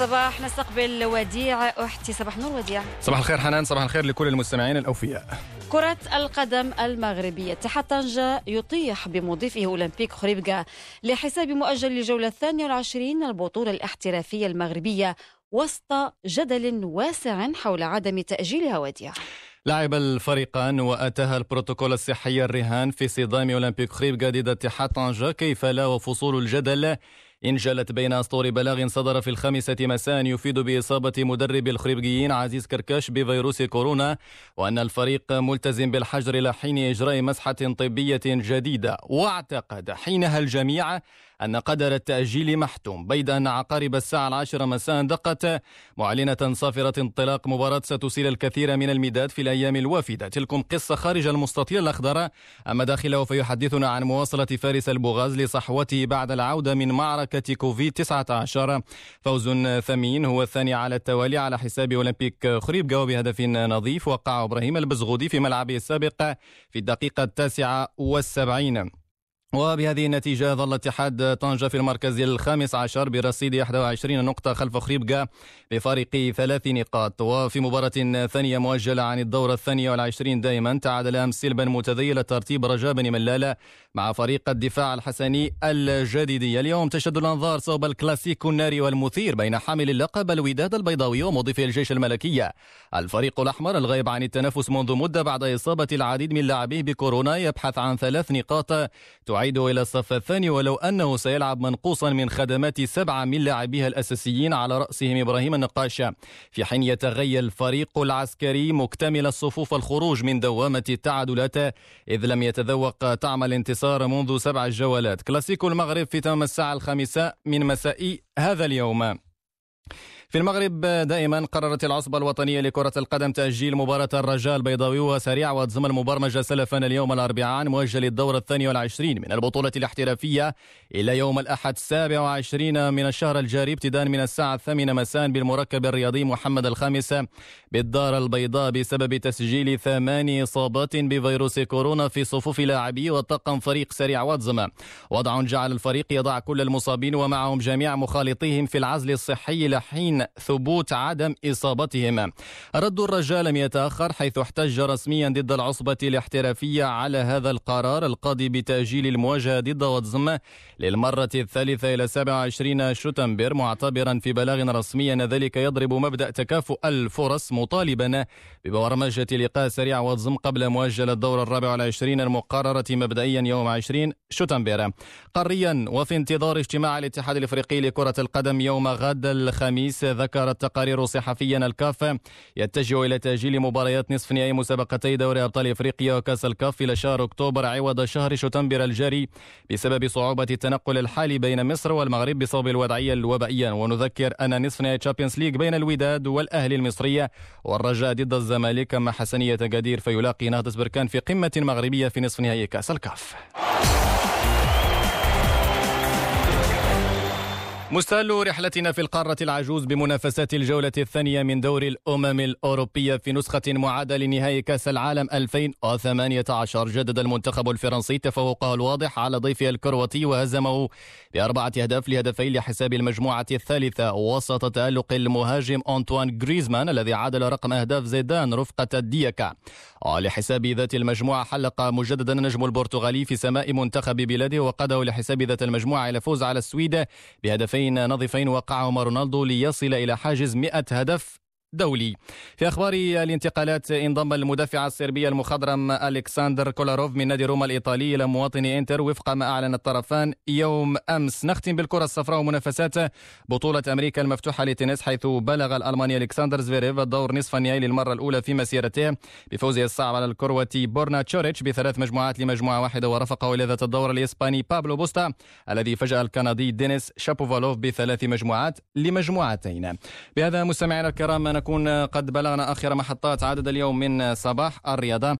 الصباح نستقبل وديع. أحتي صباح نور وديع. صباح الخير حنان صباح الخير لكل المستمعين الأوفياء. كرة القدم المغربية. اتحاد طنجة يطيح بمضيفه أولمبيك خريبكا لحساب مؤجل للجولة الثانية والعشرين البطولة الاحترافية المغربية وسط جدل واسع حول عدم تأجيلها وديع. لعب الفريقان وأتاها البروتوكول الصحي الرهان في صدام أولمبيك خريبكا ضد اتحاد طنجة كيف لا وفصول الجدل انجلت بين أسطور بلاغ صدر في الخامسة مساء يفيد بإصابة مدرب الخريبجيين عزيز كركاش بفيروس كورونا وأن الفريق ملتزم بالحجر إلى حين إجراء مسحة طبية جديدة. واعتقد حينها الجميع أن قدر التأجيل محتوم. بيد أن عقارب الساعة العاشرة مساء دقت معلنة صافرة انطلاق مباراة ستسيل الكثير من المداد في الأيام الوافدة. تلكم قصة خارج المستطيل الأخضر أما داخله فيحدثنا عن مواصلة فارس البوغاز لصحوته بعد العودة من معركة كوفيد 19 فوز ثمين هو الثاني على التوالي على حساب أولمبيك خريب. جاوب بهدف نظيف وقع إبراهيم البزغودي في ملعبه السابق في الدقيقة التاسعة والسبعين. وبهذه النتيجة ظل اتحاد طنجة في المركز الخامس عشر برصيد 21 نقطة خلف خريبكا بفارق ثلاث نقاط. وفي مباراة ثانية مؤجلة عن الدورة الثانية والعشرين دائما تعادل أمس سلبا متذيل الترتيب رجاء بن ملالة مع فريق الدفاع الحسني الجديدي. اليوم تشد الأنظار صوب الكلاسيكو الناري والمثير بين حامل اللقب الوداد البيضاوي ومضيف الجيش الملكية. الفريق الأحمر الغائب عن التنافس منذ مدة بعد إصابة العديد من لاعبيه بكورونا يبحث عن ثلاث نقاط تعيد إلى الصف الثاني ولو أنه سيلعب منقوصا من خدمات سبعة من لاعبيها الأساسيين على رأسهم إبراهيم النقاش. في حين يتغير الفريق العسكري مكتمل الصفوف الخروج من دوامة التعادلات إذ لم يتذوق طعم الانتصار منذ سبع جولات. كلاسيكو المغرب في تمام الساعة الخامسة من مساء هذا اليوم. في المغرب دائما قررت العصبة الوطنية لكرة القدم تأجيل مباراة الرجاء البيضاوي وسريع وتزم المبرمجة سلفا اليوم الأربعاء مؤجل الدورة الثانية والعشرين من البطولة الاحترافية إلى يوم الأحد السابع وعشرين من الشهر الجاري ابتداء من الساعة الثامنة مساء بالمركب الرياضي محمد الخامس بالدار البيضاء بسبب تسجيل ثمان إصابات بفيروس كورونا في صفوف لاعبي وطاقم فريق سريع واتزم وضع جعل الفريق يضع كل المصابين ومعهم جميع مخالطيهم في العزل الصحي لحين ثبوت عدم إصابتهم. رد الرجاء لم يتأخر حيث احتج رسميا ضد العصبة الاحترافية على هذا القرار القاضي بتأجيل المواجهة ضد واتزم للمرة الثالثة إلى 27 شتنبر معتبرا في بلاغ رسمي أن ذلك يضرب مبدأ تكافؤ الفرص مطالبا ببرمجة لقاء سريع وادي زم قبل مؤجل الدور الرابع والعشرين المقررة مبدئيا يوم 20 شتنبر. قاريا وفي انتظار اجتماع الاتحاد الإفريقي لكرة القدم يوم غد الخميس ذكرت تقارير صحفية أن الكاف يتجه إلى تأجيل مباريات نصف نهائي مسابقتي دوري أبطال إفريقيا وكأس الكاف إلى شهر أكتوبر عوض شهر شتنبر الجاري بسبب صعوبة التنقل الحالي بين مصر والمغرب بسبب الوضعية الوبائية. ونذكر أن نصف نهائي Champions League بين الوداد والأهلي المصرية والرجاء ضد الزمالك أما حسنية قدير فيلاقي نهضة بركان في قمة مغربية في نصف نهائي كأس الكاف. مستهل رحلتنا في القارة العجوز بمنافسات الجولة الثانية من دور الأمم الأوروبية في نسخة معادة لنهائي كأس العالم 2018 جدد المنتخب الفرنسي تفوقه الواضح على ضيفه الكرواتي وهزمه بأربعة أهداف لهدفين لحساب المجموعة الثالثة. وسط تألق المهاجم أنطوان غريزمان الذي عادل رقم أهداف زيدان رفقة الديكا لحساب ذات المجموعة حلق مجددا النجم البرتغالي في سماء منتخب بلاده وقاده لحساب ذات المجموعة إلى فوز على السويد بهدفين هدفين نظيفين وقعهما رونالدو ليصل إلى حاجز 100 هدف دولي. في أخبار الانتقالات انضم المدافع الصربي المخضرم ألكسندر كولاروف من نادي روما الإيطالي إلى مواطنه إنتر وفق ما أعلن الطرفان يوم أمس. نختم بالكرة الصفراء ومنافسات بطولة أمريكا المفتوحة للتنس حيث بلغ الألماني ألكسندر زفيريف الدور نصف النهائي للمرة الأولى في مسيرته بفوزه الصعب على الكرواتي بورنا تشوريتش بثلاث مجموعات لمجموعة واحدة ورافقه إلى ذات الدور الإسباني بابلو بوستا الذي فجأ الكندي دينيس شابوفالوف بثلاث مجموعات لمجموعتين. بهذا مستمعينا الكرام نكون قد بلغنا آخر محطات عدد اليوم من صباح الرياضة.